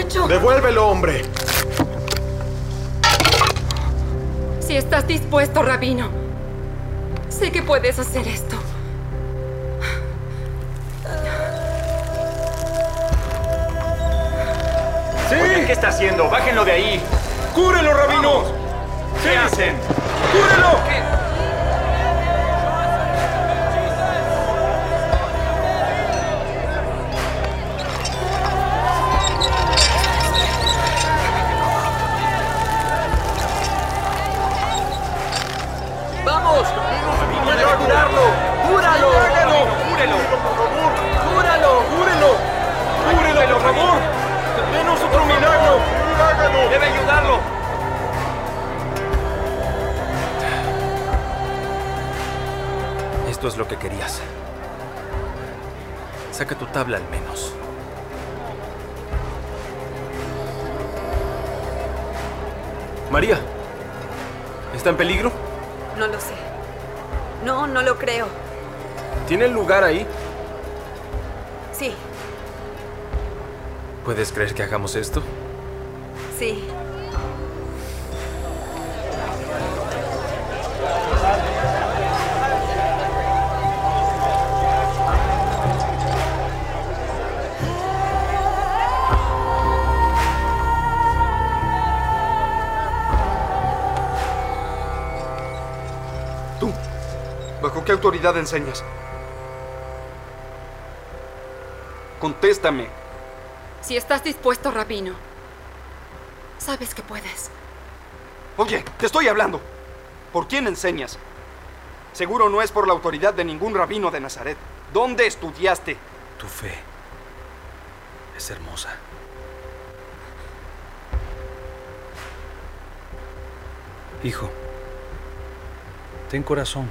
hecho? Devuélvelo, hombre. Si estás dispuesto, Rabino, sé que puedes hacer esto. Oye, ¿Qué está haciendo? Bájenlo de ahí. ¡Cúrelo, rabino! ¿Qué hacen? ¡Cúrelo! ¡Vamos! ¡Debe ayudarlo! Esto es lo que querías. Saca tu tabla al menos. María, ¿está en peligro? No lo sé. No, no lo creo. ¿Tiene lugar ahí? Sí, ¿Puedes creer que hagamos esto? Sí. Tú, ¿bajo qué autoridad enseñas? Contéstame. Si estás dispuesto, Rabino, sabes que puedes. Oye, te estoy hablando. ¿Por quién enseñas? Seguro no es por la autoridad de ningún rabino de Nazaret. ¿Dónde estudiaste? Tu fe es hermosa. Hijo, ten corazón.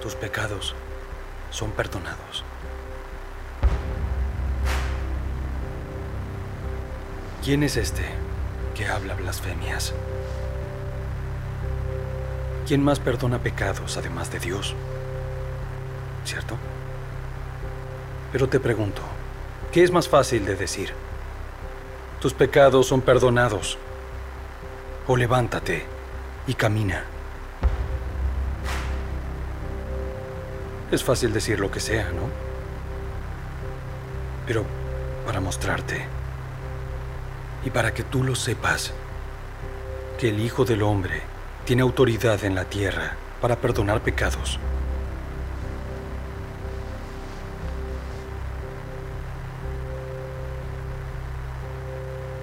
Tus pecados son perdonados. ¿Quién es este que habla blasfemias? ¿Quién más perdona pecados además de Dios? ¿Cierto? Pero te pregunto, ¿qué es más fácil de decir? Tus pecados son perdonados. O levántate y camina. Es fácil decir lo que sea, ¿no? Pero para mostrarte y para que tú lo sepas, que el Hijo del Hombre tiene autoridad en la tierra para perdonar pecados.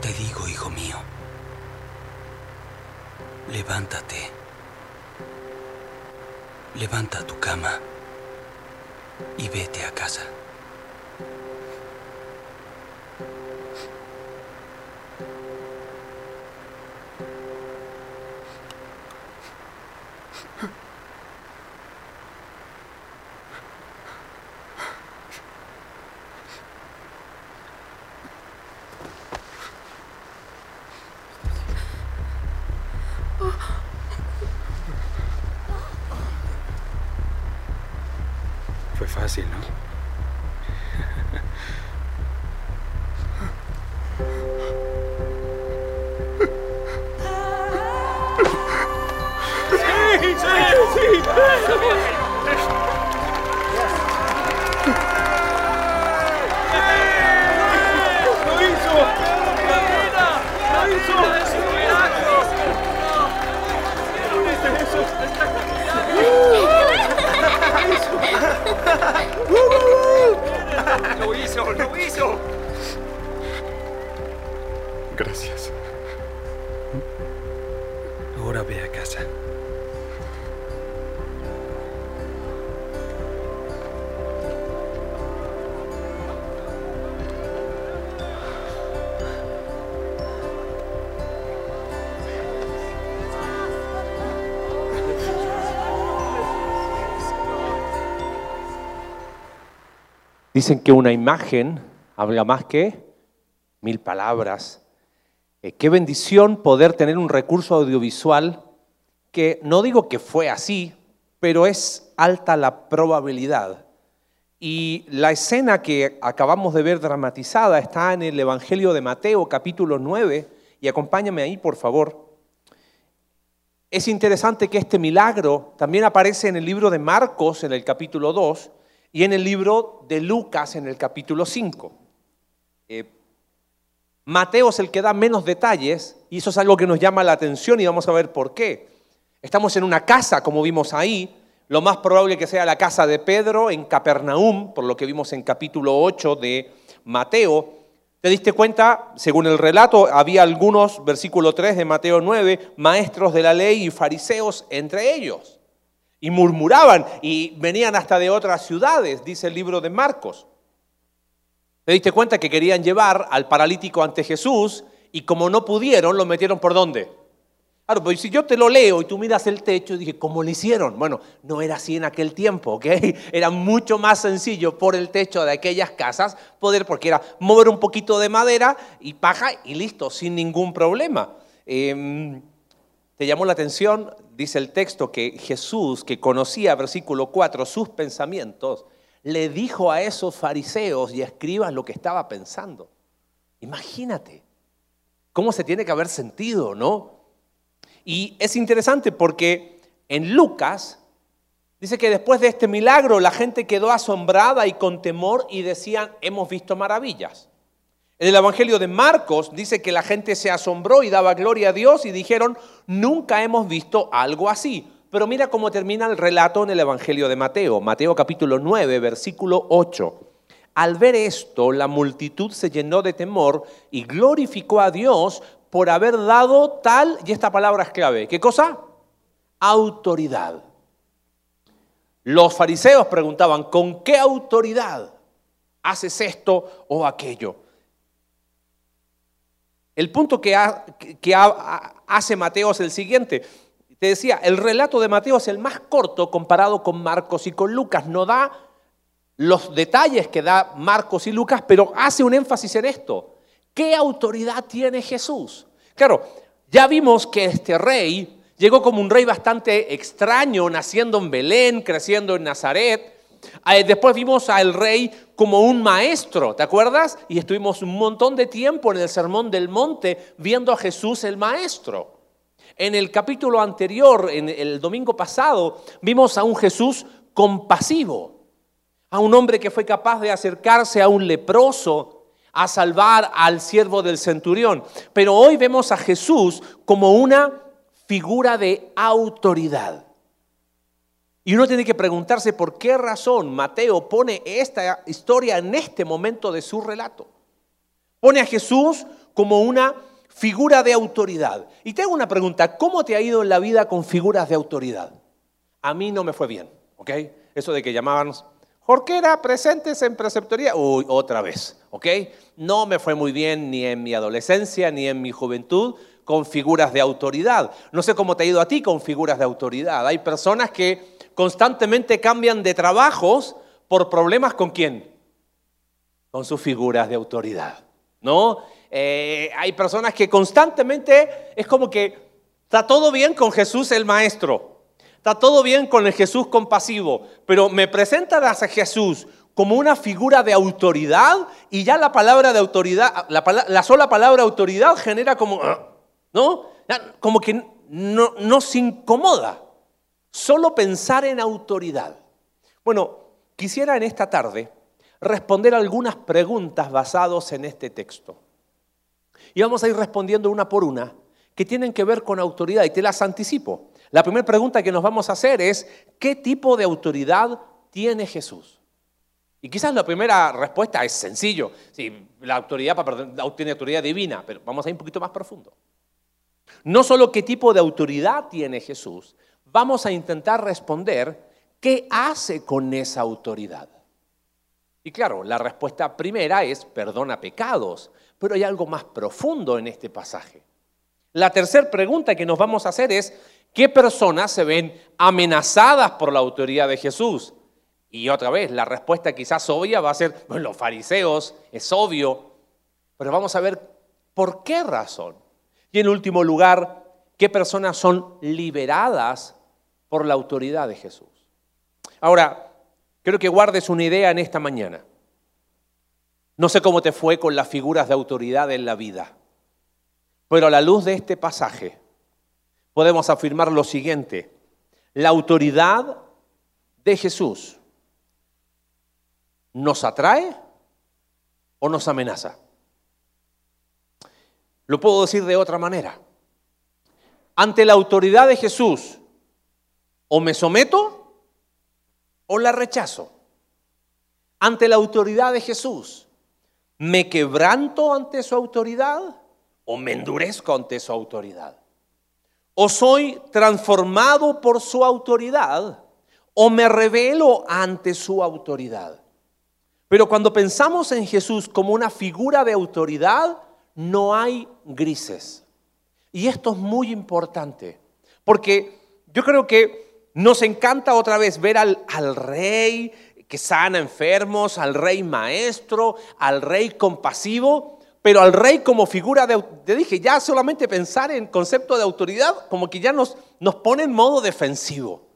Te digo, hijo mío, levántate. Levanta tu cama y vete a casa. Dicen que una imagen habla más que mil palabras. Eh, qué bendición poder tener un recurso audiovisual que no digo que fue así, pero es alta la probabilidad Y la escena que acabamos de ver dramatizada está en el Evangelio de Mateo capítulo 9, y acompáñame ahí por favor. Es interesante que este milagro también aparece en el libro de Marcos en el capítulo 2 y en el libro de Lucas en el capítulo 5. Eh, Mateo es el que da menos detalles y eso es algo que nos llama la atención y vamos a ver por qué. Estamos en una casa, como vimos ahí, lo más probable que sea la casa de Pedro en Capernaum, por lo que vimos en capítulo 8 de Mateo. ¿Te diste cuenta? Según el relato, había algunos, versículo 3 de Mateo 9, maestros de la ley y fariseos entre ellos. Y murmuraban y venían hasta de otras ciudades, dice el libro de Marcos. ¿Te diste cuenta que querían llevar al paralítico ante Jesús y como no pudieron, lo metieron por dónde? Claro, pues si yo te lo leo y tú miras el techo, dije, ¿cómo lo hicieron? Bueno, no era así en aquel tiempo, ¿ok? Era mucho más sencillo por el techo de aquellas casas poder, porque era mover un poquito de madera y paja y listo, sin ningún problema. Em, ¿Te llamó la atención? Dice el texto que Jesús, que conocía, versículo 4, sus pensamientos, le dijo a esos fariseos y escribas lo que estaba pensando. Imagínate cómo se tiene que haber sentido, ¿no? Y es interesante porque en Lucas dice que después de este milagro la gente quedó asombrada y con temor y decían, hemos visto maravillas. En el Evangelio de Marcos dice que la gente se asombró y daba gloria a Dios y dijeron, nunca hemos visto algo así. Pero mira cómo termina el relato en el Evangelio de Mateo, Mateo capítulo 9, versículo 8. Al ver esto, la multitud se llenó de temor y glorificó a Dios por haber dado tal, y esta palabra es clave, ¿qué cosa? Autoridad. Los fariseos preguntaban, ¿con qué autoridad haces esto o aquello? El punto que, hace Mateo es el siguiente. Te decía, el relato de Mateo es el más corto comparado con Marcos y con Lucas. No da los detalles que da Marcos y Lucas, pero hace un énfasis en esto. ¿Qué autoridad tiene Jesús? Claro, ya vimos que este rey llegó como un rey bastante extraño, naciendo en Belén, creciendo en Nazaret. Eh, después vimos al rey como un maestro, ¿te acuerdas? Y estuvimos un montón de tiempo en el Sermón del Monte viendo a Jesús el maestro. En el capítulo anterior, en el domingo pasado, vimos a un Jesús compasivo, a un hombre que fue capaz de acercarse a un leproso a salvar al siervo del centurión. Pero hoy vemos a Jesús como una figura de autoridad. Y uno tiene que preguntarse por qué razón Mateo pone esta historia en este momento de su relato. Pone a Jesús como una figura de autoridad. Y te hago una pregunta, ¿cómo te ha ido en la vida con figuras de autoridad? A mí no me fue bien, ¿ok? Eso de que llamábamos Jorquera, presentes en preceptoría. Uy, otra vez, ¿ok? No me fue muy bien ni en mi adolescencia ni en mi juventud con figuras de autoridad. No sé cómo te ha ido a ti con figuras de autoridad. Hay personas que constantemente cambian de trabajos por problemas con quién? Con sus figuras de autoridad, ¿no? Eh, hay personas que constantemente es como que está todo bien con Jesús el Maestro, Está todo bien con el Jesús compasivo, pero me presentan a Jesús como una figura de autoridad y ya la palabra de autoridad, la, sola palabra autoridad genera como, ¿no? Como que no, no se incomoda. Solo pensar en autoridad. Bueno, quisiera en esta tarde responder algunas preguntas basadas en este texto. Y vamos a ir respondiendo una por una que tienen que ver con autoridad y te las anticipo. La primera pregunta que nos vamos a hacer es, ¿qué tipo de autoridad tiene Jesús? Y quizás la primera respuesta es sencillo. Sí, la autoridad tiene autoridad divina, pero vamos a ir un poquito más profundo. No solo qué tipo de autoridad tiene Jesús, vamos a intentar responder qué hace con esa autoridad. Y claro, la respuesta primera es perdona pecados, pero hay algo más profundo en este pasaje. La tercera pregunta que nos vamos a hacer es, ¿Qué personas se ven amenazadas por la autoridad de Jesús? Y otra vez, la respuesta quizás obvia va a ser, bueno, los fariseos, es obvio, pero vamos a ver por qué razón. Y en último lugar, ¿qué personas son liberadas por la autoridad de Jesús? Ahora, quiero que guardes una idea en esta mañana. No sé cómo te fue con las figuras de autoridad en la vida, pero a la luz de este pasaje podemos afirmar lo siguiente. La autoridad de Jesús nos atrae o nos amenaza. Lo puedo decir de otra manera. Ante la autoridad de Jesús, o me someto o la rechazo. Ante la autoridad de Jesús, ¿me quebranto ante su autoridad o me endurezco ante su autoridad? ¿O soy transformado por su autoridad o me revelo ante su autoridad? Pero cuando pensamos en Jesús como una figura de autoridad, no hay grises. Y esto es muy importante, porque yo creo que nos encanta otra vez ver al, al rey que sana enfermos, al rey maestro, al rey compasivo, pero al rey como figura de, te dije, ya solamente pensar en concepto de autoridad, como que ya nos, nos pone en modo defensivo.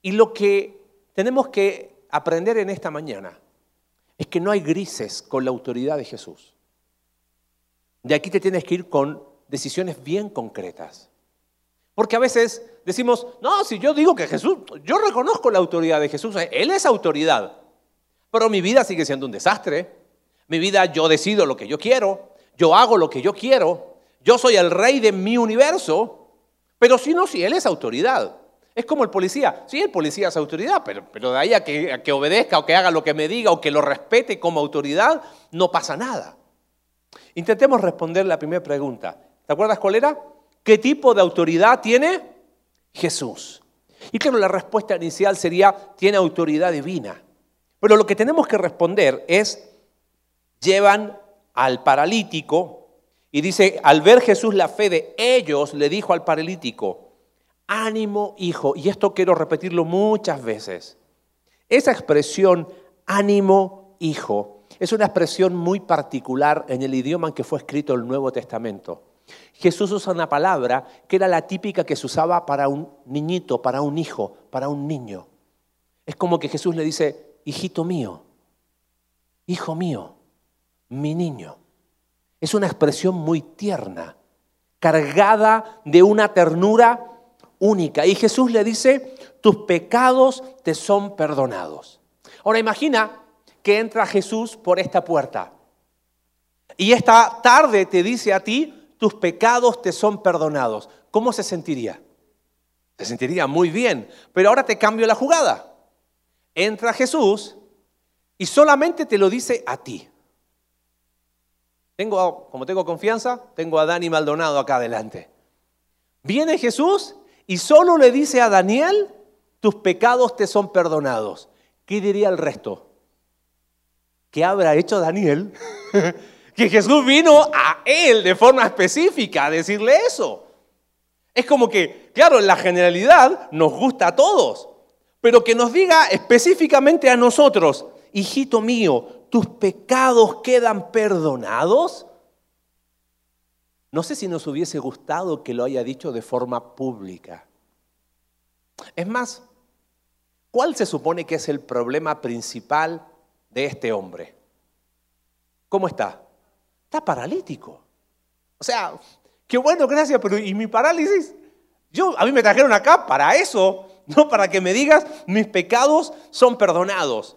Y lo que tenemos que aprender en esta mañana es que no hay grises con la autoridad de Jesús. De aquí te tienes que ir con decisiones bien concretas. Porque a veces decimos, no, si yo digo que Jesús, yo reconozco la autoridad de Jesús, Él es autoridad, pero mi vida sigue siendo un desastre. Mi vida yo decido lo que yo quiero, yo hago lo que yo quiero, yo soy el rey de mi universo, pero si no, si Él es autoridad. Es como el policía. Sí, el policía es autoridad, pero, pero de ahí a que, que obedezca o que haga lo que me diga o que lo respete como autoridad, no pasa nada. Intentemos responder la primera pregunta. ¿Te acuerdas cuál era? ¿Qué tipo de autoridad tiene Jesús? Y claro, la respuesta inicial sería, tiene autoridad divina. Pero lo que tenemos que responder es, llevan al paralítico y dice, al ver Jesús la fe de ellos, le dijo al paralítico, ánimo hijo, y esto quiero repetirlo muchas veces, esa expresión ánimo hijo es una expresión muy particular en el idioma en que fue escrito el Nuevo Testamento. Jesús usa una palabra que era la típica que se usaba para un niñito, para un hijo, para un niño. Es como que Jesús le dice, hijito mío, hijo mío, mi niño. Es una expresión muy tierna, cargada de una ternura única. Y Jesús le dice, tus pecados te son perdonados. Ahora imagina que entra Jesús por esta puerta. Y esta tarde te dice a ti, tus pecados te son perdonados. ¿Cómo se sentiría? Se sentiría muy bien. Pero ahora te cambio la jugada. Entra Jesús y solamente te lo dice a ti. Tengo, como tengo confianza, tengo a Dani Maldonado acá adelante. Viene Jesús y solo le dice a Daniel, tus pecados te son perdonados. ¿Qué diría el resto? ¿qué habrá hecho Daniel? que Jesús vino a él de forma específica a decirle eso. Es como que, claro, la generalidad nos gusta a todos, pero que nos diga específicamente a nosotros, hijito mío, tus pecados quedan perdonados. No sé si nos hubiese gustado que lo haya dicho de forma pública. Es más, ¿cuál se supone que es el problema principal de este hombre. ¿Cómo está? Está paralítico. O sea, qué bueno, gracias, pero ¿y mi parálisis? Yo, a mí me trajeron acá para eso, no para que me digas, mis pecados son perdonados.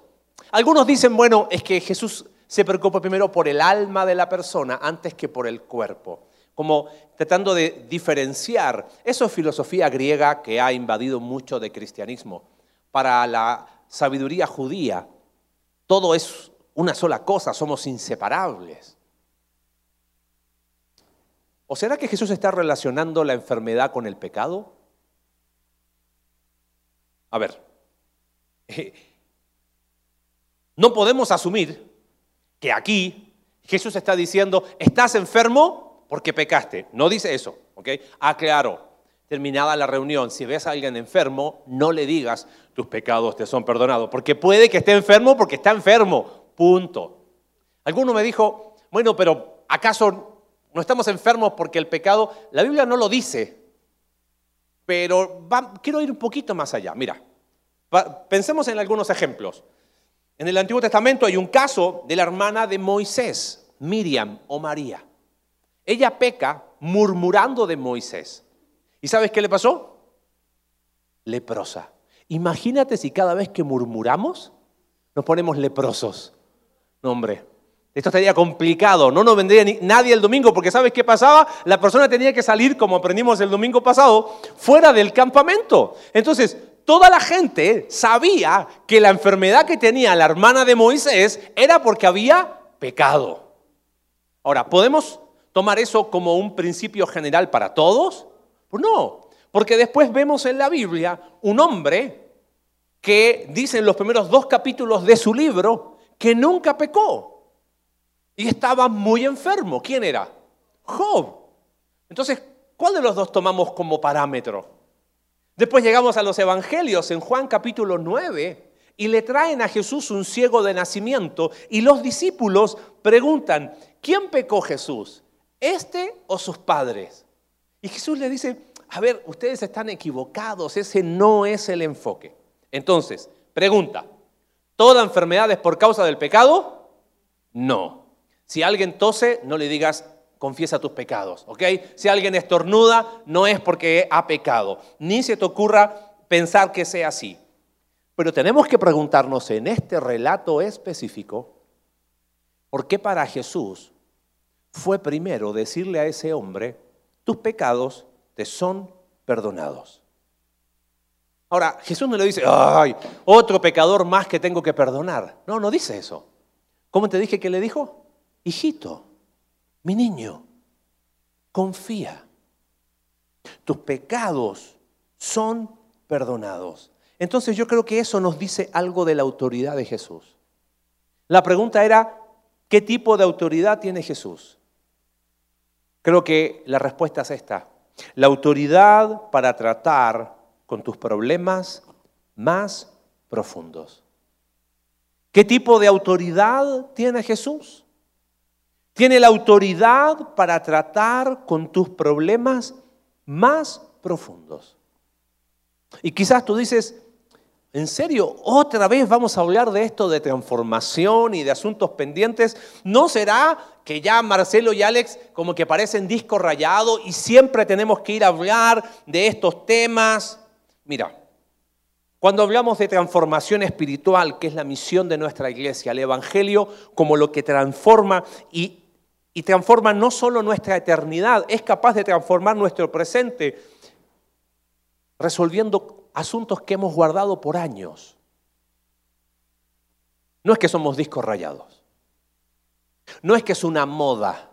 Algunos dicen, bueno, es que Jesús se preocupa primero por el alma de la persona antes que por el cuerpo, como tratando de diferenciar. Eso es filosofía griega que ha invadido mucho de cristianismo. Para la sabiduría judía, todo es una sola cosa, somos inseparables. ¿O será que Jesús está relacionando la enfermedad con el pecado? A ver, no podemos asumir que aquí Jesús está diciendo, estás enfermo porque pecaste. No dice eso, ¿ok? Aclaro, terminada la reunión, si ves a alguien enfermo, no le digas, tus pecados te son perdonados, porque puede que esté enfermo porque está enfermo, punto. Alguno me dijo, bueno, pero ¿acaso no estamos enfermos porque el pecado, la Biblia no lo dice, pero quiero ir un poquito más allá. Mira, Pensemos en algunos ejemplos. En el Antiguo Testamento hay un caso de la hermana de Moisés, Miriam o María. Ella peca murmurando de Moisés. ¿Y sabes qué le pasó? Leprosa. Imagínate si cada vez que murmuramos nos ponemos leprosos. No, hombre, esto estaría complicado. No nos vendría nadie el domingo porque ¿sabes qué pasaba? La persona tenía que salir, como aprendimos el domingo pasado, fuera del campamento. Entonces, toda la gente sabía que la enfermedad que tenía la hermana de Moisés era porque había pecado. Ahora, ¿podemos tomar eso como un principio general para todos? Pues no, porque después vemos en la Biblia un hombre que dice en los primeros dos capítulos de su libro que nunca pecó y estaba muy enfermo. ¿Quién era? Job. Entonces, ¿cuál de los dos tomamos como parámetro? Después llegamos a los evangelios en Juan capítulo 9 y le traen a Jesús un ciego de nacimiento y los discípulos preguntan, ¿quién pecó Jesús? ¿Este o sus padres? Y Jesús le dice, a ver, ustedes están equivocados, ese no es el enfoque. Entonces, pregunta, ¿toda enfermedad es por causa del pecado? No. Si alguien tose, no le digas, confiesa tus pecados, ¿ok? Si alguien estornuda, no es porque ha pecado. Ni se te ocurra pensar que sea así. Pero tenemos que preguntarnos en este relato específico, ¿por qué para Jesús fue primero decirle a ese hombre, tus pecados te son perdonados? Ahora, Jesús no le dice, ay, otro pecador más que tengo que perdonar. No, no dice eso. ¿Cómo te dije que le dijo? Hijito, mi niño, confía. Tus pecados son perdonados. Entonces yo creo que eso nos dice algo de la autoridad de Jesús. La pregunta era, ¿qué tipo de autoridad tiene Jesús? Creo que la respuesta es esta. La autoridad para tratar con tus problemas más profundos. ¿Qué tipo de autoridad tiene Jesús? Tiene la autoridad para tratar con tus problemas más profundos. Y quizás tú dices, ¿en serio? ¿Otra vez vamos a hablar de esto de transformación y de asuntos pendientes? ¿No será que ya Marcelo y Alex como que parecen disco rayado y siempre tenemos que ir a hablar de estos temas? Mira, cuando hablamos de transformación espiritual, que es la misión de nuestra iglesia, el Evangelio como lo que transforma y, y transforma no solo nuestra eternidad, es capaz de transformar nuestro presente, resolviendo asuntos que hemos guardado por años. No es que somos discos rayados, no es que es una moda,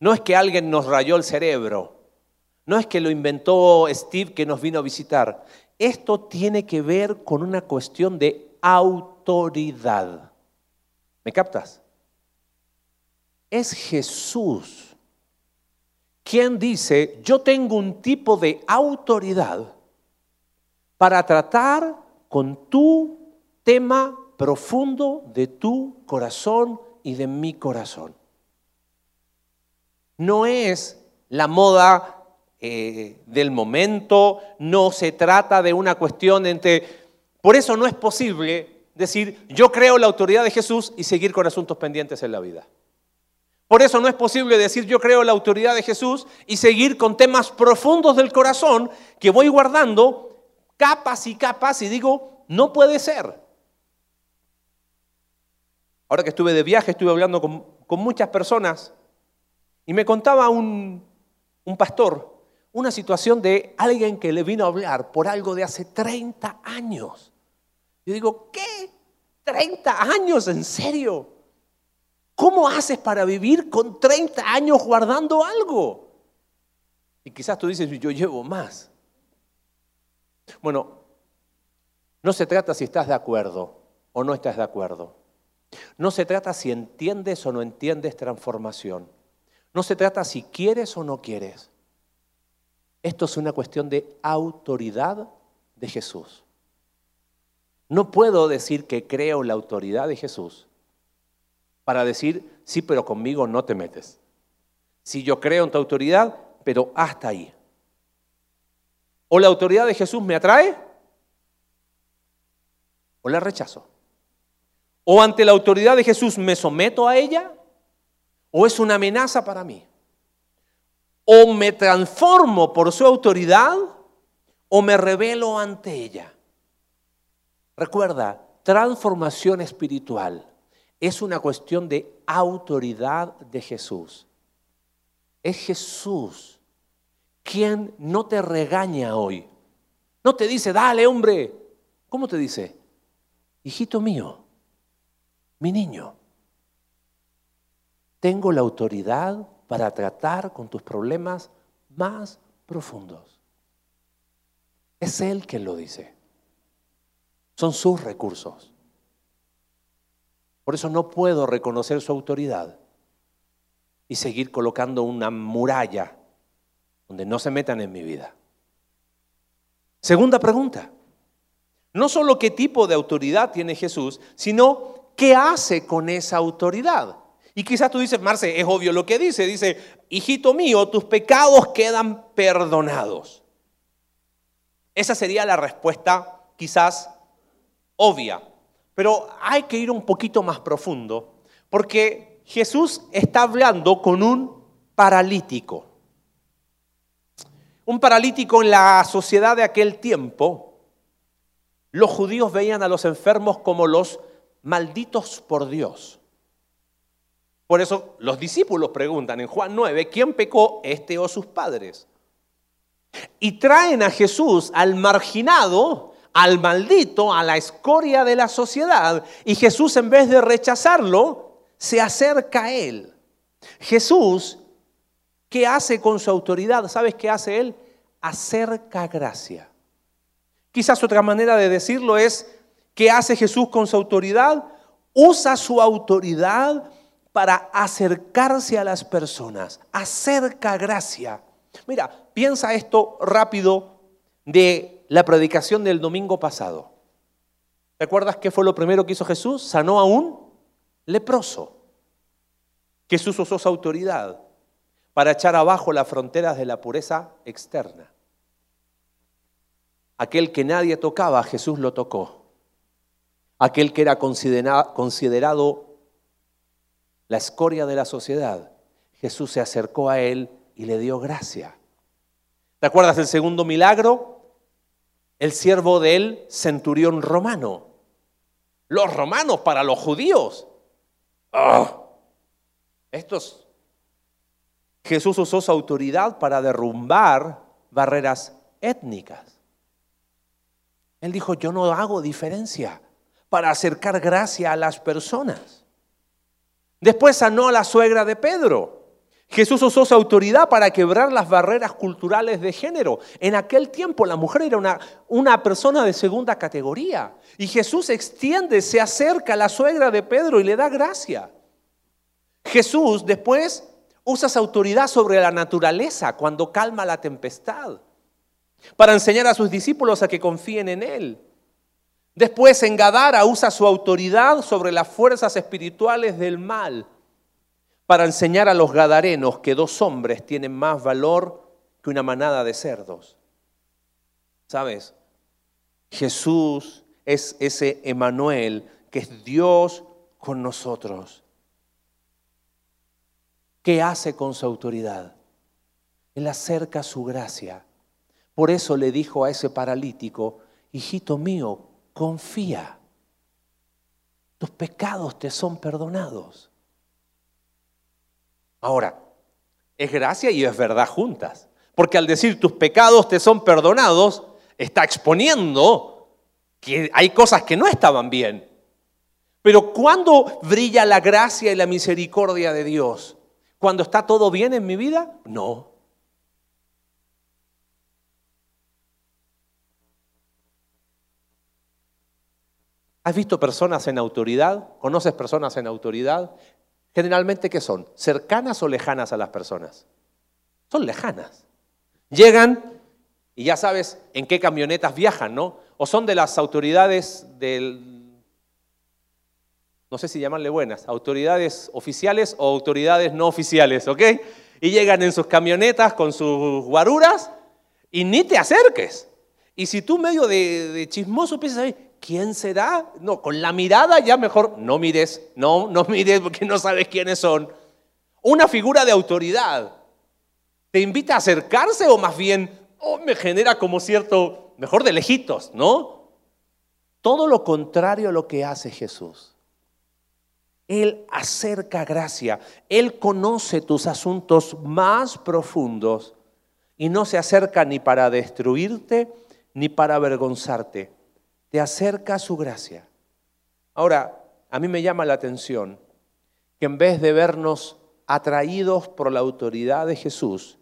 no es que alguien nos rayó el cerebro, no es que lo inventó Steve que nos vino a visitar. Esto tiene que ver con una cuestión de autoridad. ¿Me captas? Es Jesús quien dice, yo tengo un tipo de autoridad para tratar con tu tema profundo de tu corazón y de mi corazón. No es la moda eh, del momento, no se trata de una cuestión entre... Por eso no es posible decir, yo creo la autoridad de Jesús y seguir con asuntos pendientes en la vida. Por eso no es posible decir, yo creo la autoridad de Jesús y seguir con temas profundos del corazón que voy guardando capas y capas y digo, no puede ser. Ahora que estuve de viaje, estuve hablando con, con muchas personas y me contaba un, un pastor una situación de alguien que le vino a hablar por algo de hace 30 años. Yo digo, ¿qué? ¿30 años? ¿En serio? ¿Cómo haces para vivir con 30 años guardando algo? Y quizás tú dices, yo llevo más. Bueno, no se trata si estás de acuerdo o no estás de acuerdo. No se trata si entiendes o no entiendes transformación. No se trata si quieres o no quieres. Esto es una cuestión de autoridad de Jesús. No puedo decir que creo la autoridad de Jesús para decir, sí, pero conmigo no te metes. Si yo creo en tu autoridad, pero hasta ahí. O la autoridad de Jesús me atrae o la rechazo. O ante la autoridad de Jesús me someto a ella o es una amenaza para mí. O me transformo por su autoridad o me revelo ante ella. Recuerda, transformación espiritual es una cuestión de autoridad de Jesús. Es Jesús quien no te regaña hoy. No te dice, dale hombre. ¿Cómo te dice? Hijito mío, mi niño, tengo la autoridad para tratar con tus problemas más profundos. Es Él quien lo dice. Son sus recursos. Por eso no puedo reconocer su autoridad y seguir colocando una muralla donde no se metan en mi vida. Segunda pregunta. No solo qué tipo de autoridad tiene Jesús, sino qué hace con esa autoridad. Y quizás tú dices, Marce, es obvio lo que dice. Dice, hijito mío, tus pecados quedan perdonados. Esa sería la respuesta quizás obvia. Pero hay que ir un poquito más profundo, porque Jesús está hablando con un paralítico. Un paralítico en la sociedad de aquel tiempo, los judíos veían a los enfermos como los malditos por Dios. Por eso los discípulos preguntan en Juan 9, ¿quién pecó, este o sus padres? Y traen a Jesús al marginado, al maldito, a la escoria de la sociedad. Y Jesús en vez de rechazarlo, se acerca a él. Jesús, ¿qué hace con su autoridad? ¿Sabes qué hace él? Acerca gracia. Quizás otra manera de decirlo es, ¿qué hace Jesús con su autoridad? Usa su autoridad para acercarse a las personas, acerca gracia. Mira, piensa esto rápido de la predicación del domingo pasado. ¿Recuerdas qué fue lo primero que hizo Jesús? Sanó a un leproso. Jesús usó su autoridad para echar abajo las fronteras de la pureza externa. Aquel que nadie tocaba, Jesús lo tocó. Aquel que era considerado la escoria de la sociedad, Jesús se acercó a él y le dio gracia. ¿Te acuerdas del segundo milagro? El siervo del centurión romano. Los romanos para los judíos. ¡Oh! Estos. Jesús usó su autoridad para derrumbar barreras étnicas. Él dijo, yo no hago diferencia para acercar gracia a las personas. Después sanó a la suegra de Pedro. Jesús usó su autoridad para quebrar las barreras culturales de género. En aquel tiempo la mujer era una, una, persona de segunda categoría. Y Jesús extiende, se acerca a la suegra de Pedro y le da gracia. Jesús después usa su autoridad sobre la naturaleza cuando calma la tempestad. Para enseñar a sus discípulos a que confíen en Él. Después en Gadara usa su autoridad sobre las fuerzas espirituales del mal para enseñar a los gadarenos que dos hombres tienen más valor que una manada de cerdos. ¿Sabes? Jesús es ese Emanuel que es Dios con nosotros. ¿Qué hace con su autoridad? Él acerca su gracia. Por eso le dijo a ese paralítico, hijito mío, confía. Tus pecados te son perdonados. Ahora, es gracia y es verdad juntas. Porque al decir tus pecados te son perdonados, está exponiendo que hay cosas que no estaban bien. Pero ¿cuándo brilla la gracia y la misericordia de Dios? ¿Cuando está todo bien en mi vida? No. ¿Has visto personas en autoridad? ¿Conoces personas en autoridad? Generalmente, ¿qué son? ¿Cercanas o lejanas a las personas? Son lejanas. Llegan y ya sabes en qué camionetas viajan, ¿no? O son de las autoridades del, no sé si llamarle buenas, autoridades oficiales o autoridades no oficiales, ¿ok? Y llegan en sus camionetas con sus guaruras y ni te acerques. Y si tú medio de, de chismoso piensas, ¿quién será? No, con la mirada ya mejor no mires, no, no mires porque no sabes quiénes son. Una figura de autoridad. ¿Te invita a acercarse o más bien oh, me genera como cierto, mejor de lejitos, ¿no? Todo lo contrario a lo que hace Jesús. Él acerca gracia, Él conoce tus asuntos más profundos y no se acerca ni para destruirte ni para avergonzarte. Te acerca su gracia. Ahora, a mí me llama la atención que en vez de vernos atraídos por la autoridad de Jesús,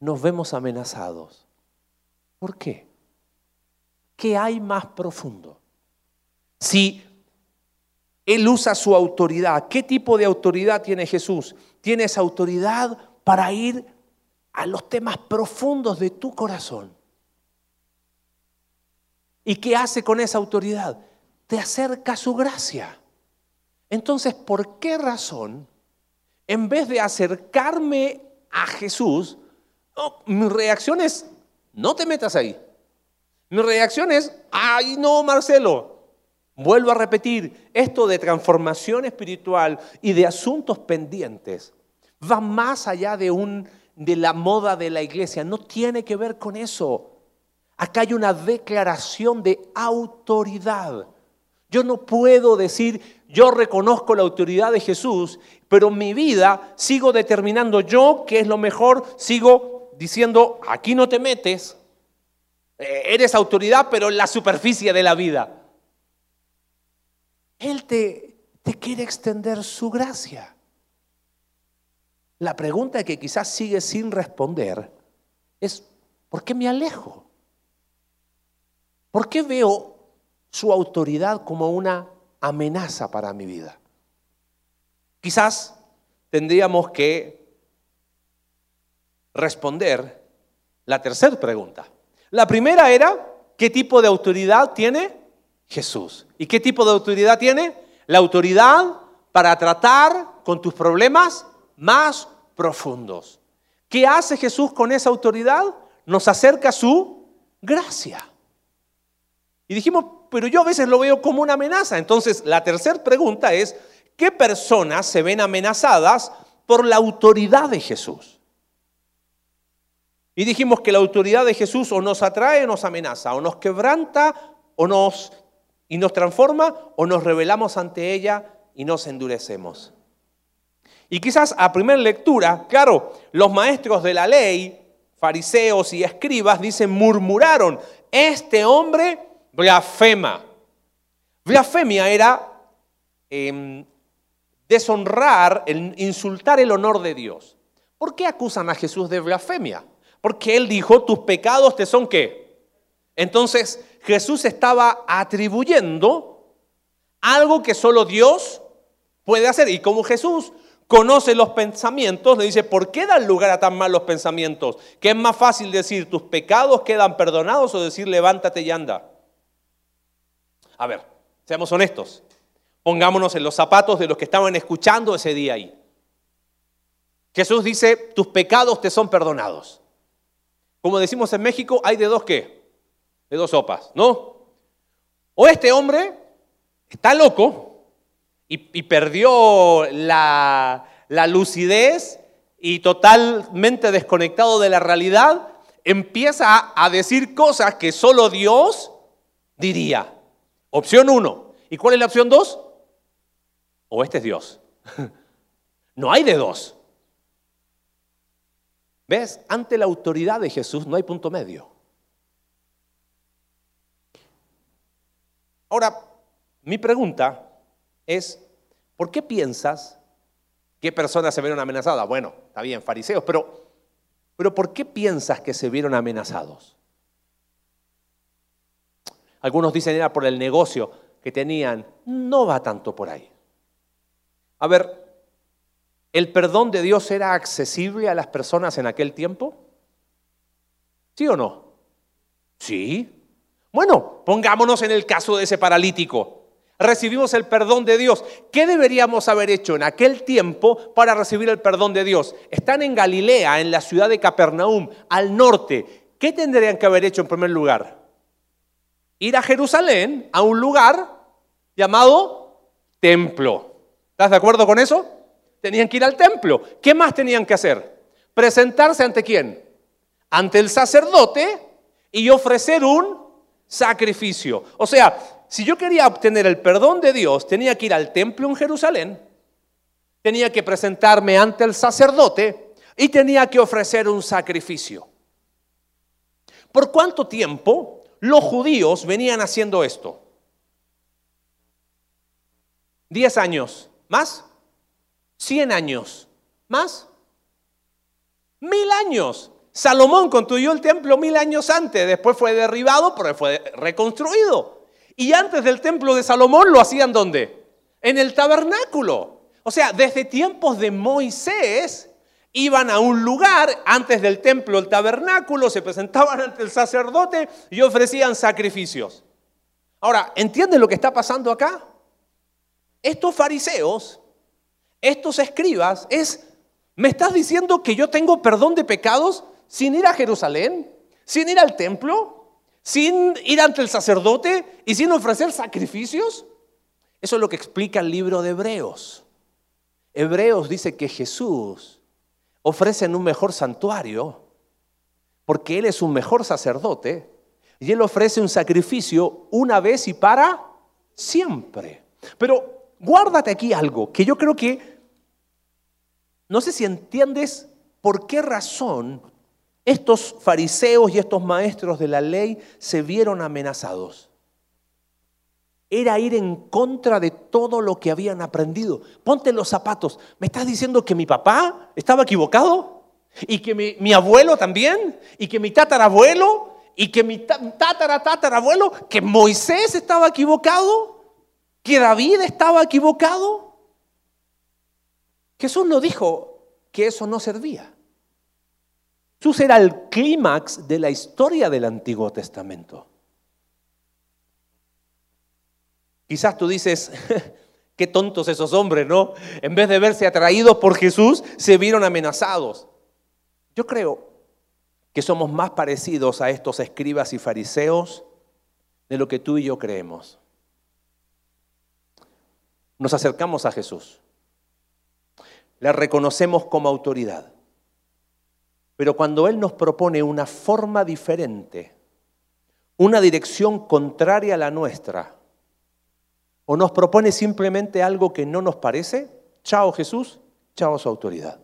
nos vemos amenazados. ¿Por qué? ¿Qué hay más profundo? Si Él usa su autoridad, ¿qué tipo de autoridad tiene Jesús? Tiene esa autoridad para ir a los temas profundos de tu corazón. ¿Y qué hace con esa autoridad? Te acerca a su gracia. Entonces, ¿por qué razón, en vez de acercarme a Jesús, mi reacción es, no te metas ahí? Mi reacción es, ay no, Marcelo. Vuelvo a repetir, esto de transformación espiritual y de asuntos pendientes va más allá de un de la moda de la iglesia, no tiene que ver con eso. Acá hay una declaración de autoridad. Yo no puedo decir, yo reconozco la autoridad de Jesús, pero mi vida sigo determinando yo qué es lo mejor, sigo diciendo, aquí no te metes, eh, eres autoridad, pero en la superficie de la vida. Él te, te quiere extender su gracia. La pregunta que quizás sigue sin responder es, ¿por qué me alejo? ¿Por qué veo su autoridad como una amenaza para mi vida? Quizás tendríamos que responder la tercera pregunta. La primera era, ¿qué tipo de autoridad tiene Jesús? ¿Y qué tipo de autoridad tiene? La autoridad para tratar con tus problemas más profundos. ¿Qué hace Jesús con esa autoridad? Nos acerca su gracia. Y dijimos, pero yo a veces lo veo como una amenaza. Entonces, la tercera pregunta es, ¿qué personas se ven amenazadas por la autoridad de Jesús? Y dijimos que la autoridad de Jesús o nos atrae o nos amenaza, o nos quebranta o nos y nos transforma o nos rebelamos ante ella y nos endurecemos. Y quizás a primera lectura, claro, los maestros de la ley, fariseos y escribas, dicen, murmuraron, este hombre blasfema. Blasfemia era em, deshonrar, insultar el honor de Dios. ¿Por qué acusan a Jesús de blasfemia? Porque él dijo, tus pecados te son qué. Entonces Jesús estaba atribuyendo algo que solo Dios puede hacer. Y como Jesús conoce los pensamientos, le dice, ¿por qué dan lugar a tan malos pensamientos? Que es más fácil decir, tus pecados quedan perdonados o decir, levántate y anda. A ver, seamos honestos. Pongámonos en los zapatos de los que estaban escuchando ese día ahí. Jesús dice, tus pecados te son perdonados. Como decimos en México, hay de dos qué? De dos sopas, ¿no? O este hombre está loco, y, perdió la, la lucidez y totalmente desconectado de la realidad, empieza a decir cosas que solo Dios diría. Opción uno. ¿Y cuál es la opción dos? O este es Dios. No hay de dos. ¿Ves? Ante la autoridad de Jesús no hay punto medio. Ahora, mi pregunta es, ¿por qué piensas qué personas se vieron amenazadas? Bueno, está bien, fariseos, pero, pero ¿por qué piensas que se vieron amenazados? Algunos dicen era por el negocio que tenían. No va tanto por ahí. A ver, ¿el perdón de Dios era accesible a las personas en aquel tiempo? ¿Sí o no? Sí. Bueno, pongámonos en el caso de ese paralítico recibimos el perdón de Dios. ¿Qué deberíamos haber hecho en aquel tiempo para recibir el perdón de Dios? Están en Galilea, en la ciudad de Capernaum, al norte. ¿Qué tendrían que haber hecho en primer lugar? Ir a Jerusalén, a un lugar llamado templo. ¿Estás de acuerdo con eso? Tenían que ir al templo. ¿Qué más tenían que hacer? Presentarse ante quién? Ante el sacerdote y ofrecer un sacrificio. O sea, si yo quería obtener el perdón de Dios, tenía que ir al templo en Jerusalén, tenía que presentarme ante el sacerdote y tenía que ofrecer un sacrificio. ¿Por cuánto tiempo los judíos venían haciendo esto? ¿Diez años? ¿Más? ¿Cien años? ¿Más? Mil años. Salomón construyó el templo mil años antes, después fue derribado, pero fue reconstruido. Y antes del templo de Salomón lo hacían ¿dónde? En el tabernáculo. O sea, desde tiempos de Moisés iban a un lugar antes del templo, el tabernáculo, se presentaban ante el sacerdote y ofrecían sacrificios. Ahora, ¿entienden lo que está pasando acá? Estos fariseos, estos escribas, es, ¿me estás diciendo que yo tengo perdón de pecados sin ir a Jerusalén? ¿Sin ir al templo? ¿Sin ir ante el sacerdote y sin ofrecer sacrificios? Eso es lo que explica el libro de Hebreos. Hebreos dice que Jesús ofrecen un mejor santuario, porque Él es un mejor sacerdote, y Él ofrece un sacrificio una vez y para siempre. Pero guárdate aquí algo, que yo creo que, no sé si entiendes por qué razón estos fariseos y estos maestros de la ley se vieron amenazados era ir en contra de todo lo que habían aprendido. Ponte los zapatos. ¿Me estás diciendo que mi papá estaba equivocado? ¿Y que mi, abuelo también? ¿Y que mi tatarabuelo? ¿Y que mi tatara tatarabuelo? ¿Que Moisés estaba equivocado? ¿Que David estaba equivocado? Jesús no dijo que eso no servía. Jesús era el clímax de la historia del Antiguo Testamento. Quizás tú dices, qué tontos esos hombres, ¿no? En vez de verse atraídos por Jesús, se vieron amenazados. Yo creo que somos más parecidos a estos escribas y fariseos de lo que tú y yo creemos. Nos acercamos a Jesús, le reconocemos como autoridad, pero cuando Él nos propone una forma diferente, una dirección contraria a la nuestra, o nos propone simplemente algo que no nos parece, chao Jesús, chao su autoridad.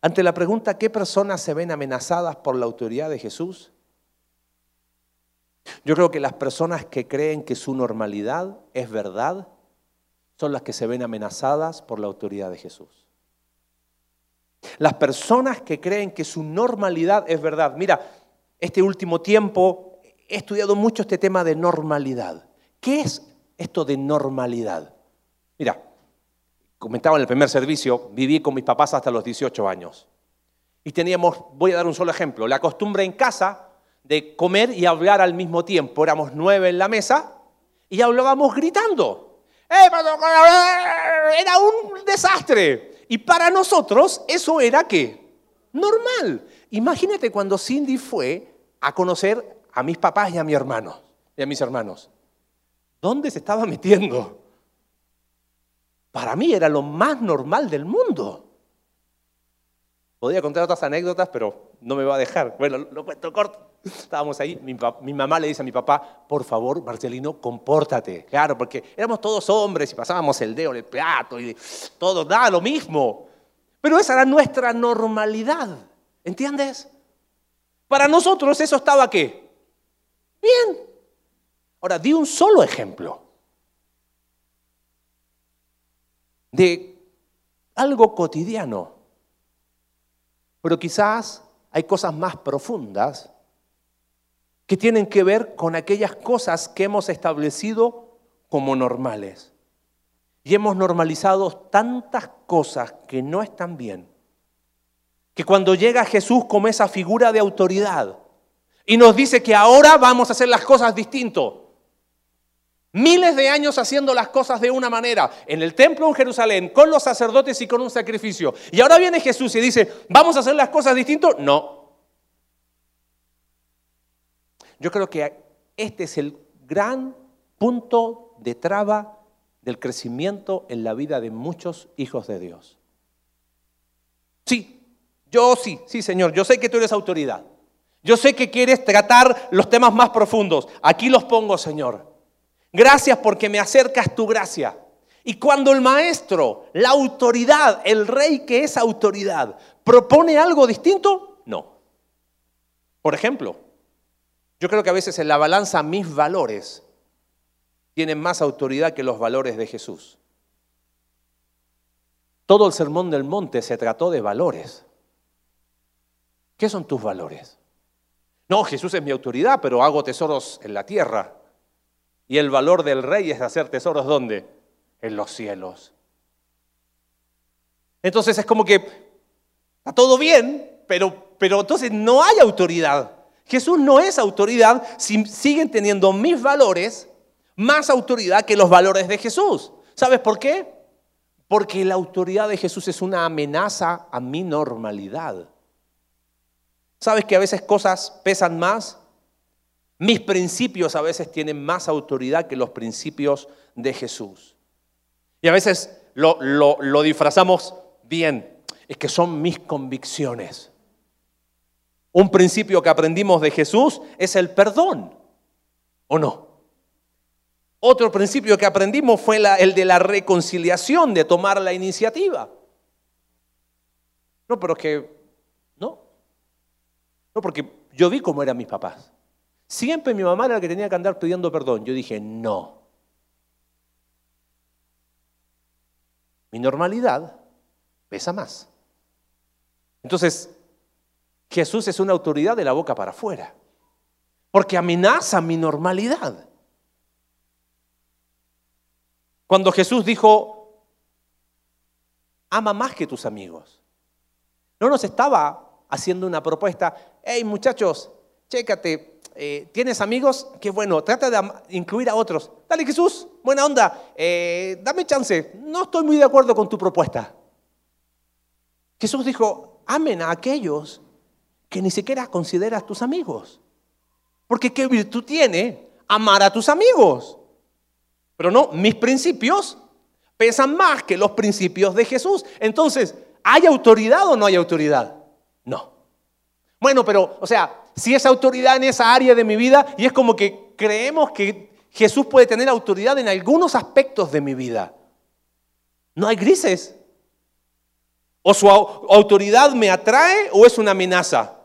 Ante la pregunta, ¿qué personas se ven amenazadas por la autoridad de Jesús? Yo creo que las personas que creen que su normalidad es verdad son las que se ven amenazadas por la autoridad de Jesús. Las personas que creen que su normalidad es verdad. Mira, este último tiempo he estudiado mucho este tema de normalidad. ¿Qué es esto de normalidad? Mira, comentaba en el primer servicio, viví con mis papás hasta los 18 años. Y teníamos, voy a dar un solo ejemplo, la costumbre en casa de comer y hablar al mismo tiempo. Éramos nueve en la mesa y hablábamos gritando. ¡Eh, era un desastre. Y para nosotros eso era qué? Normal. Imagínate cuando Cindy fue a conocer a mis papás y a mi hermano, y a mis hermanos. ¿Dónde se estaba metiendo? Para mí era lo más normal del mundo. Podría contar otras anécdotas, pero no me va a dejar. Bueno, lo cuento corto. Estábamos ahí, mi, mamá le dice a mi papá, por favor, Marcelino, compórtate. Claro, porque éramos todos hombres y pasábamos el dedo en el plato y todo, da lo mismo. Pero esa era nuestra normalidad, ¿entiendes? Para nosotros eso estaba qué? Bien, Ahora, di un solo ejemplo de algo cotidiano, pero quizás hay cosas más profundas que tienen que ver con aquellas cosas que hemos establecido como normales. Y hemos normalizado tantas cosas que no están bien, que cuando llega Jesús como esa figura de autoridad y nos dice que ahora vamos a hacer las cosas distinto, Miles de años haciendo las cosas de una manera, en el templo en Jerusalén, con los sacerdotes y con un sacrificio. Y ahora viene Jesús y dice, ¿vamos a hacer las cosas distinto? No. Yo creo que este es el gran punto de traba del crecimiento en la vida de muchos hijos de Dios. Sí, yo sí, sí Señor, yo sé que tú eres autoridad. Yo sé que quieres tratar los temas más profundos. Aquí los pongo, Señor. Gracias porque me acercas tu gracia. Y cuando el maestro, la autoridad, el rey que es autoridad, propone algo distinto, no. Por ejemplo, yo creo que a veces en la balanza mis valores tienen más autoridad que los valores de Jesús. Todo el sermón del monte se trató de valores. ¿Qué son tus valores? No, Jesús es mi autoridad, pero hago tesoros en la tierra. Y el valor del rey es hacer tesoros ¿dónde? En los cielos. Entonces es como que está todo bien, pero, pero entonces no hay autoridad. Jesús no es autoridad si siguen teniendo mis valores más autoridad que los valores de Jesús. ¿Sabes por qué? Porque la autoridad de Jesús es una amenaza a mi normalidad. ¿Sabes que a veces cosas pesan más? Mis principios a veces tienen más autoridad que los principios de Jesús. Y a veces lo, lo, disfrazamos bien, es que son mis convicciones. Un principio que aprendimos de Jesús es el perdón, ¿o no? Otro principio que aprendimos fue el de la reconciliación, de tomar la iniciativa. No, pero es que, no. No, porque yo vi cómo eran mis papás. Siempre mi mamá era la que tenía que andar pidiendo perdón. Yo dije, no. Mi normalidad pesa más. Entonces, Jesús es una autoridad de la boca para afuera, porque amenaza mi normalidad. Cuando Jesús dijo, ama más que tus amigos, no nos estaba haciendo una propuesta, hey muchachos, chécate, eh, ¿tienes amigos? Qué bueno, trata de incluir a otros. Dale Jesús, buena onda, eh, dame chance, no estoy muy de acuerdo con tu propuesta. Jesús dijo, amen a aquellos que ni siquiera consideras tus amigos. Porque qué virtud tiene amar a tus amigos. Pero no, mis principios pesan más que los principios de Jesús. Entonces, ¿hay autoridad o no hay autoridad? No. Bueno, pero, o sea, si es autoridad en esa área de mi vida y es como que creemos que Jesús puede tener autoridad en algunos aspectos de mi vida. No hay grises. O su autoridad me atrae o es una amenaza.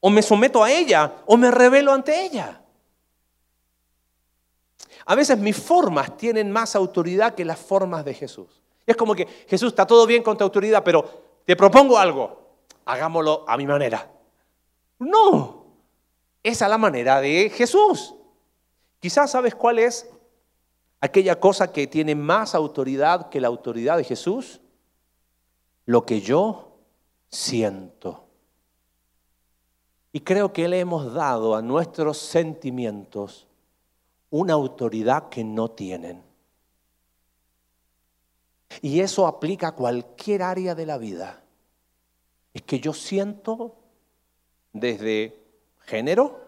O me someto a ella o me revelo ante ella. A veces mis formas tienen más autoridad que las formas de Jesús. es como que Jesús está todo bien con tu autoridad, pero te propongo algo. Hagámoslo a mi manera. No, es la manera de Jesús. Quizás sabes cuál es aquella cosa que tiene más autoridad que la autoridad de Jesús. Lo que yo siento. Y creo que le hemos dado a nuestros sentimientos una autoridad que no tienen. Y eso aplica a cualquier área de la vida. Es que yo siento desde género,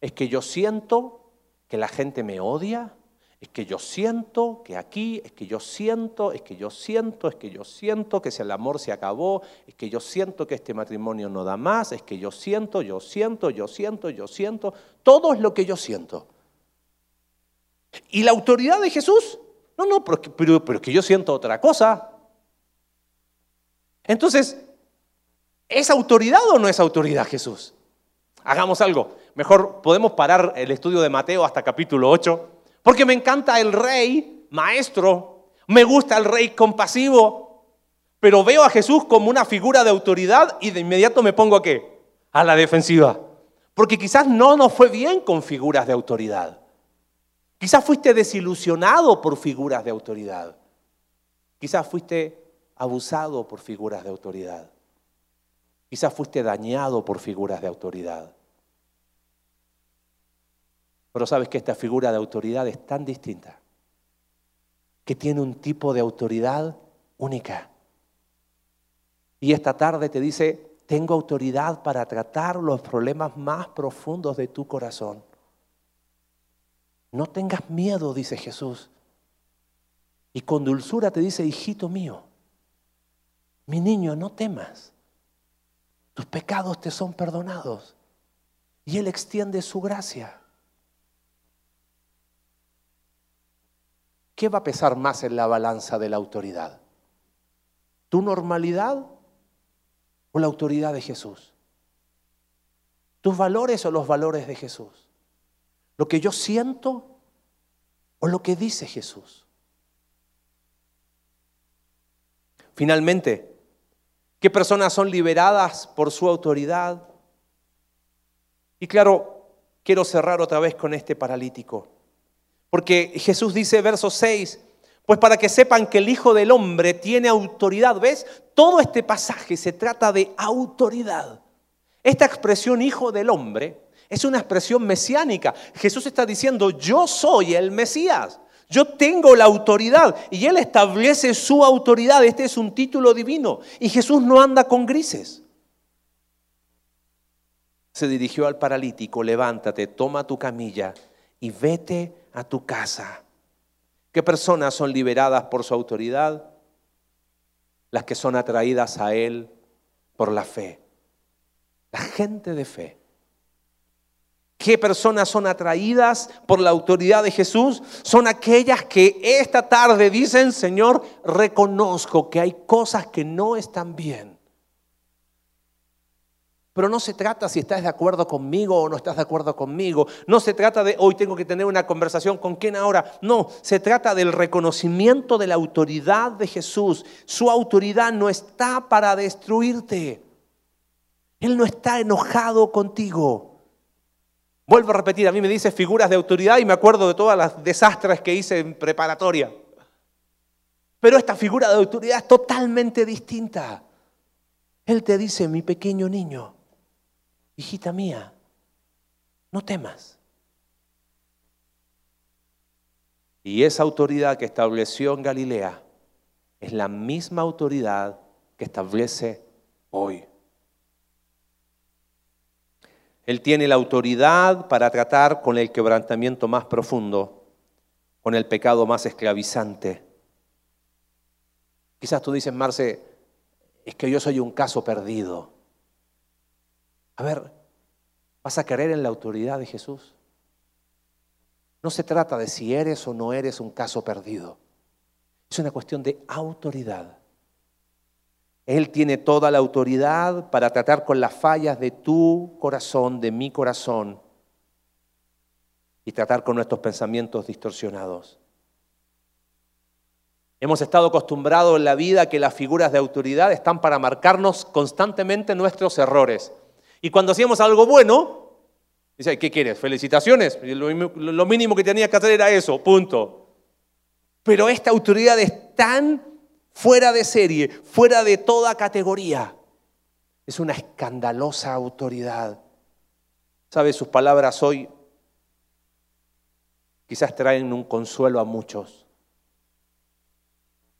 es que yo siento que la gente me odia, es que yo siento que aquí, es que yo siento, es que yo siento, es que yo siento que si el amor se acabó, es que yo siento que este matrimonio no da más, es que yo siento, yo siento, yo siento, yo siento, todo es lo que yo siento. ¿Y la autoridad de Jesús? No, no, pero, pero, pero que yo siento otra cosa. Entonces, ¿es autoridad o no es autoridad Jesús? Hagamos algo. Mejor podemos parar el estudio de Mateo hasta capítulo 8, porque me encanta el rey, maestro, me gusta el rey compasivo, pero veo a Jesús como una figura de autoridad y de inmediato me pongo a qué? A la defensiva. Porque quizás no nos fue bien con figuras de autoridad. Quizás fuiste desilusionado por figuras de autoridad. Quizás fuiste abusado por figuras de autoridad. Quizás fuiste dañado por figuras de autoridad. Pero sabes que esta figura de autoridad es tan distinta, que tiene un tipo de autoridad única. Y esta tarde te dice, tengo autoridad para tratar los problemas más profundos de tu corazón. No tengas miedo, dice Jesús. Y con dulzura te dice, hijito mío, mi niño, no temas. Tus pecados te son perdonados. Y Él extiende su gracia. ¿Qué va a pesar más en la balanza de la autoridad? ¿Tu normalidad o la autoridad de Jesús? ¿Tus valores o los valores de Jesús? ¿Lo que yo siento o lo que dice Jesús? Finalmente, ¿qué personas son liberadas por su autoridad? Y claro, quiero cerrar otra vez con este paralítico. Porque Jesús dice, verso 6, pues para que sepan que el Hijo del Hombre tiene autoridad, ¿ves? Todo este pasaje se trata de autoridad. Esta expresión Hijo del Hombre es una expresión mesiánica. Jesús está diciendo, yo soy el Mesías. Yo tengo la autoridad y Él establece su autoridad. Este es un título divino. Y Jesús no anda con grises. Se dirigió al paralítico, levántate, toma tu camilla y vete a tu casa. ¿Qué personas son liberadas por su autoridad? Las que son atraídas a Él por la fe. La gente de fe. ¿Qué personas son atraídas por la autoridad de Jesús? Son aquellas que esta tarde dicen, Señor, reconozco que hay cosas que no están bien. Pero no se trata si estás de acuerdo conmigo o no estás de acuerdo conmigo. No se trata de hoy tengo que tener una conversación con quién ahora. No, se trata del reconocimiento de la autoridad de Jesús. Su autoridad no está para destruirte. Él no está enojado contigo. Vuelvo a repetir, a mí me dice figuras de autoridad y me acuerdo de todas las desastres que hice en preparatoria. Pero esta figura de autoridad es totalmente distinta. Él te dice, mi pequeño niño, hijita mía, no temas. Y esa autoridad que estableció en Galilea es la misma autoridad que establece hoy. Él tiene la autoridad para tratar con el quebrantamiento más profundo, con el pecado más esclavizante. Quizás tú dices, Marce, es que yo soy un caso perdido. A ver, ¿vas a creer en la autoridad de Jesús? No se trata de si eres o no eres un caso perdido. Es una cuestión de autoridad. Él tiene toda la autoridad para tratar con las fallas de tu corazón, de mi corazón, y tratar con nuestros pensamientos distorsionados. Hemos estado acostumbrados en la vida que las figuras de autoridad están para marcarnos constantemente nuestros errores. Y cuando hacíamos algo bueno, dice, ¿qué quieres? Felicitaciones. Lo mínimo que tenías que hacer era eso, punto. Pero esta autoridad es tan fuera de serie, fuera de toda categoría. Es una escandalosa autoridad. ¿Sabe? Sus palabras hoy quizás traen un consuelo a muchos.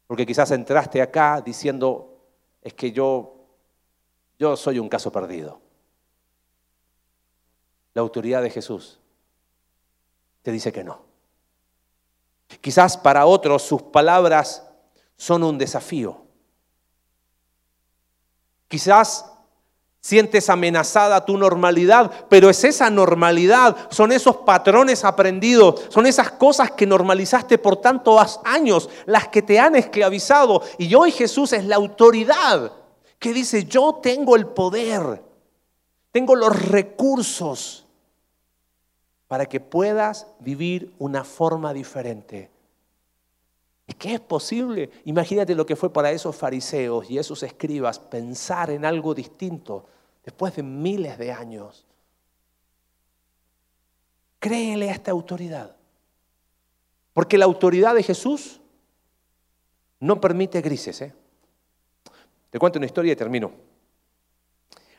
Porque quizás entraste acá diciendo, es que yo, yo soy un caso perdido la autoridad de Jesús, te dice que no. Quizás para otros sus palabras son un desafío. Quizás sientes amenazada tu normalidad, pero es esa normalidad, son esos patrones aprendidos, son esas cosas que normalizaste por tantos años, las que te han esclavizado. Y hoy Jesús es la autoridad que dice, yo tengo el poder, tengo los recursos para que puedas vivir una forma diferente. Es que es posible. Imagínate lo que fue para esos fariseos y esos escribas pensar en algo distinto después de miles de años. Créele a esta autoridad. Porque la autoridad de Jesús no permite grises. ¿eh? Te cuento una historia y termino.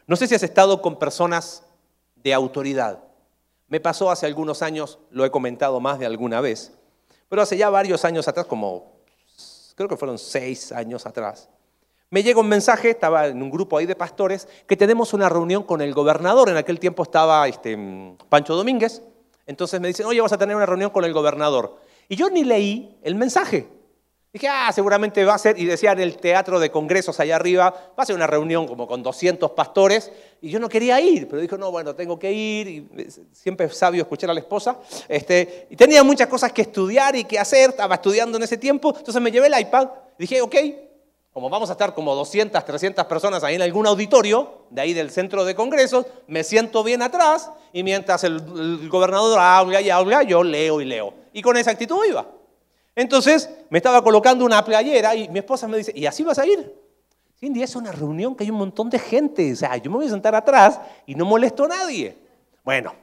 No sé si has estado con personas de autoridad. Me pasó hace algunos años, lo he comentado más de alguna vez, pero hace ya varios años atrás, como creo que fueron seis años atrás, me llega un mensaje, estaba en un grupo ahí de pastores, que tenemos una reunión con el gobernador. En aquel tiempo estaba este, Pancho Domínguez, Entonces me dicen, oye, vas a tener una reunión con el gobernador. Y yo ni leí el mensaje. Dije, ah, seguramente va a ser, y decía en el teatro de congresos allá arriba, va a ser una reunión como con 200 pastores, y yo no quería ir, pero dijo, no, bueno, tengo que ir, y siempre es sabio escuchar a la esposa, este, y tenía muchas cosas que estudiar y que hacer, estaba estudiando en ese tiempo, entonces me llevé el iPad, y dije, ok, como vamos a estar como 200, 300 personas ahí en algún auditorio, de ahí del centro de congresos, me siento bien atrás, y mientras el, el gobernador habla y habla, yo leo y leo. Y con esa actitud iba. Entonces me estaba colocando una playera y mi esposa me dice, ¿y así vas a ir? Cindy, es una reunión que hay un montón de gente. O sea, yo me voy a sentar atrás y no molesto a nadie. Bueno,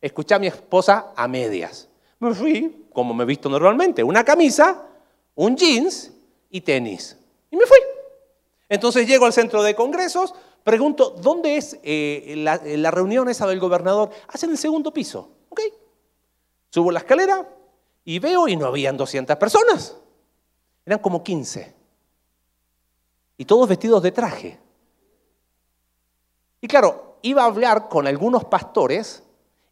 escuché a mi esposa a medias. Me fui, como me he visto normalmente, una camisa, un jeans y tenis. Y me fui. Entonces llego al centro de congresos, pregunto, ¿dónde es eh, la, la reunión esa del gobernador? Hace en el segundo piso. ¿Ok? Subo la escalera, y veo y no habían 200 personas. Eran como 15. Y todos vestidos de traje. Y claro, iba a hablar con algunos pastores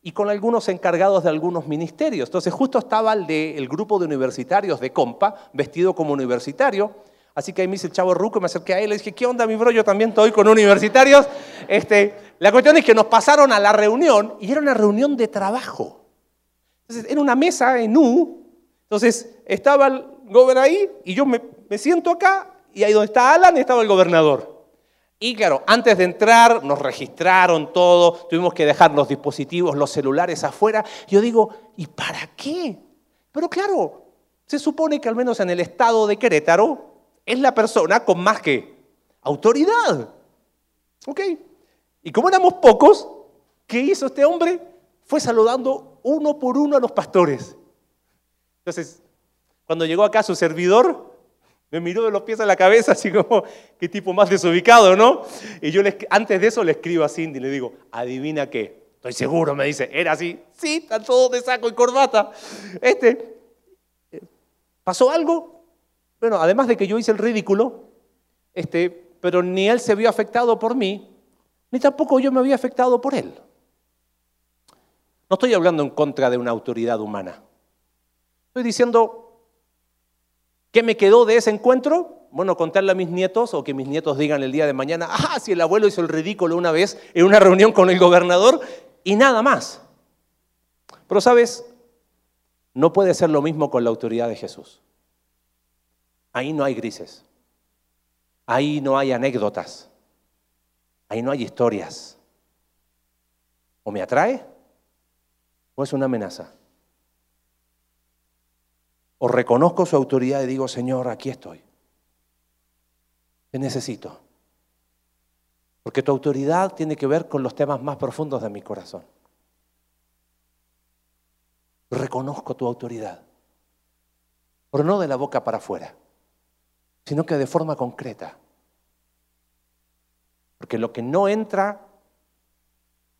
y con algunos encargados de algunos ministerios. Entonces justo estaba el del grupo de universitarios de Compa, vestido como universitario. Así que ahí me dice el chavo Ruco, me acerqué a él y le dije, ¿qué onda mi bro? Yo también estoy con universitarios. Este, la cuestión es que nos pasaron a la reunión y era una reunión de trabajo. Entonces, era una mesa en U. Entonces, estaba el gobernador ahí y yo me, siento acá y ahí donde está Alan estaba el gobernador. Y claro, antes de entrar nos registraron todo, tuvimos que dejar los dispositivos, los celulares afuera. Yo digo, ¿y para qué? Pero claro, se supone que al menos en el estado de Querétaro es la persona con más que autoridad. ¿Ok? Y como éramos pocos, ¿qué hizo este hombre? Fue saludando uno por uno a los pastores. Entonces, cuando llegó acá su servidor, me miró de los pies a la cabeza, así como, qué tipo más desubicado, ¿no? Y yo antes de eso le escribo a Cindy le digo, adivina qué. Estoy seguro, me dice, ¿era así? Sí, está todo de saco y corbata. Este, ¿pasó algo? Bueno, además de que yo hice el ridículo, este, pero ni él se vio afectado por mí, ni tampoco yo me había afectado por él. No estoy hablando en contra de una autoridad humana. Estoy diciendo, ¿qué me quedó de ese encuentro? Bueno, contarle a mis nietos o que mis nietos digan el día de mañana, ah, si el abuelo hizo el ridículo una vez en una reunión con el gobernador y nada más. Pero sabes, no puede ser lo mismo con la autoridad de Jesús. Ahí no hay grises. Ahí no hay anécdotas. Ahí no hay historias. O me atrae o es una amenaza. O reconozco su autoridad y digo, Señor, aquí estoy. Te necesito. Porque tu autoridad tiene que ver con los temas más profundos de mi corazón. Reconozco tu autoridad. Pero no de la boca para afuera, sino que de forma concreta. Porque lo que no entra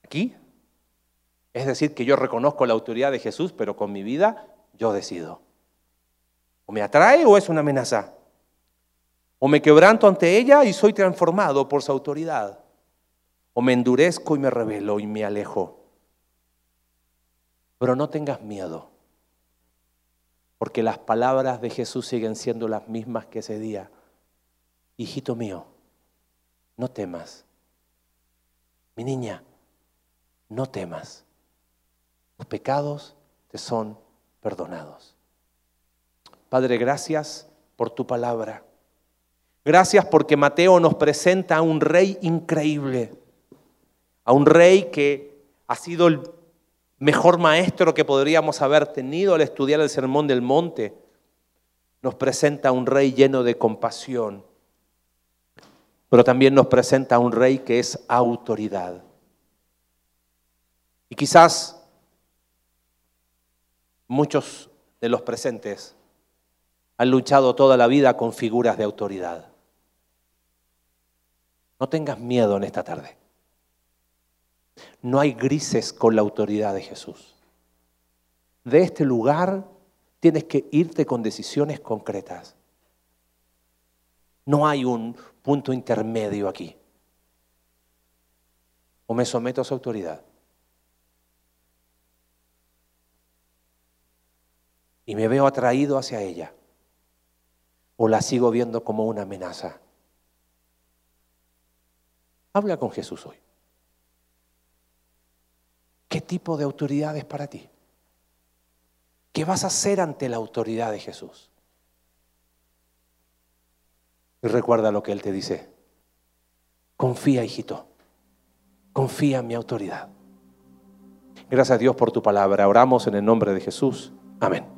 aquí es decir, que yo reconozco la autoridad de Jesús, pero con mi vida yo decido. O me atrae o es una amenaza. O me quebranto ante ella y soy transformado por su autoridad. O me endurezco y me revelo y me alejo. Pero no tengas miedo, porque las palabras de Jesús siguen siendo las mismas que ese día. Hijito mío, no temas. Mi niña, no temas los pecados te son perdonados. Padre, gracias por tu palabra. Gracias porque Mateo nos presenta a un rey increíble, a un rey que ha sido el mejor maestro que podríamos haber tenido al estudiar el Sermón del Monte. Nos presenta a un rey lleno de compasión, pero también nos presenta a un rey que es autoridad. Y quizás Muchos de los presentes han luchado toda la vida con figuras de autoridad. No tengas miedo en esta tarde. No hay grises con la autoridad de Jesús. De este lugar tienes que irte con decisiones concretas. No hay un punto intermedio aquí. O me someto a su autoridad y me veo atraído hacia ella? ¿O la sigo viendo como una amenaza? Habla con Jesús hoy. ¿Qué tipo de autoridad es para ti? ¿Qué vas a hacer ante la autoridad de Jesús? Y recuerda lo que Él te dice. Confía, hijito. Confía en mi autoridad. Gracias a Dios por tu palabra. Oramos en el nombre de Jesús. Amén.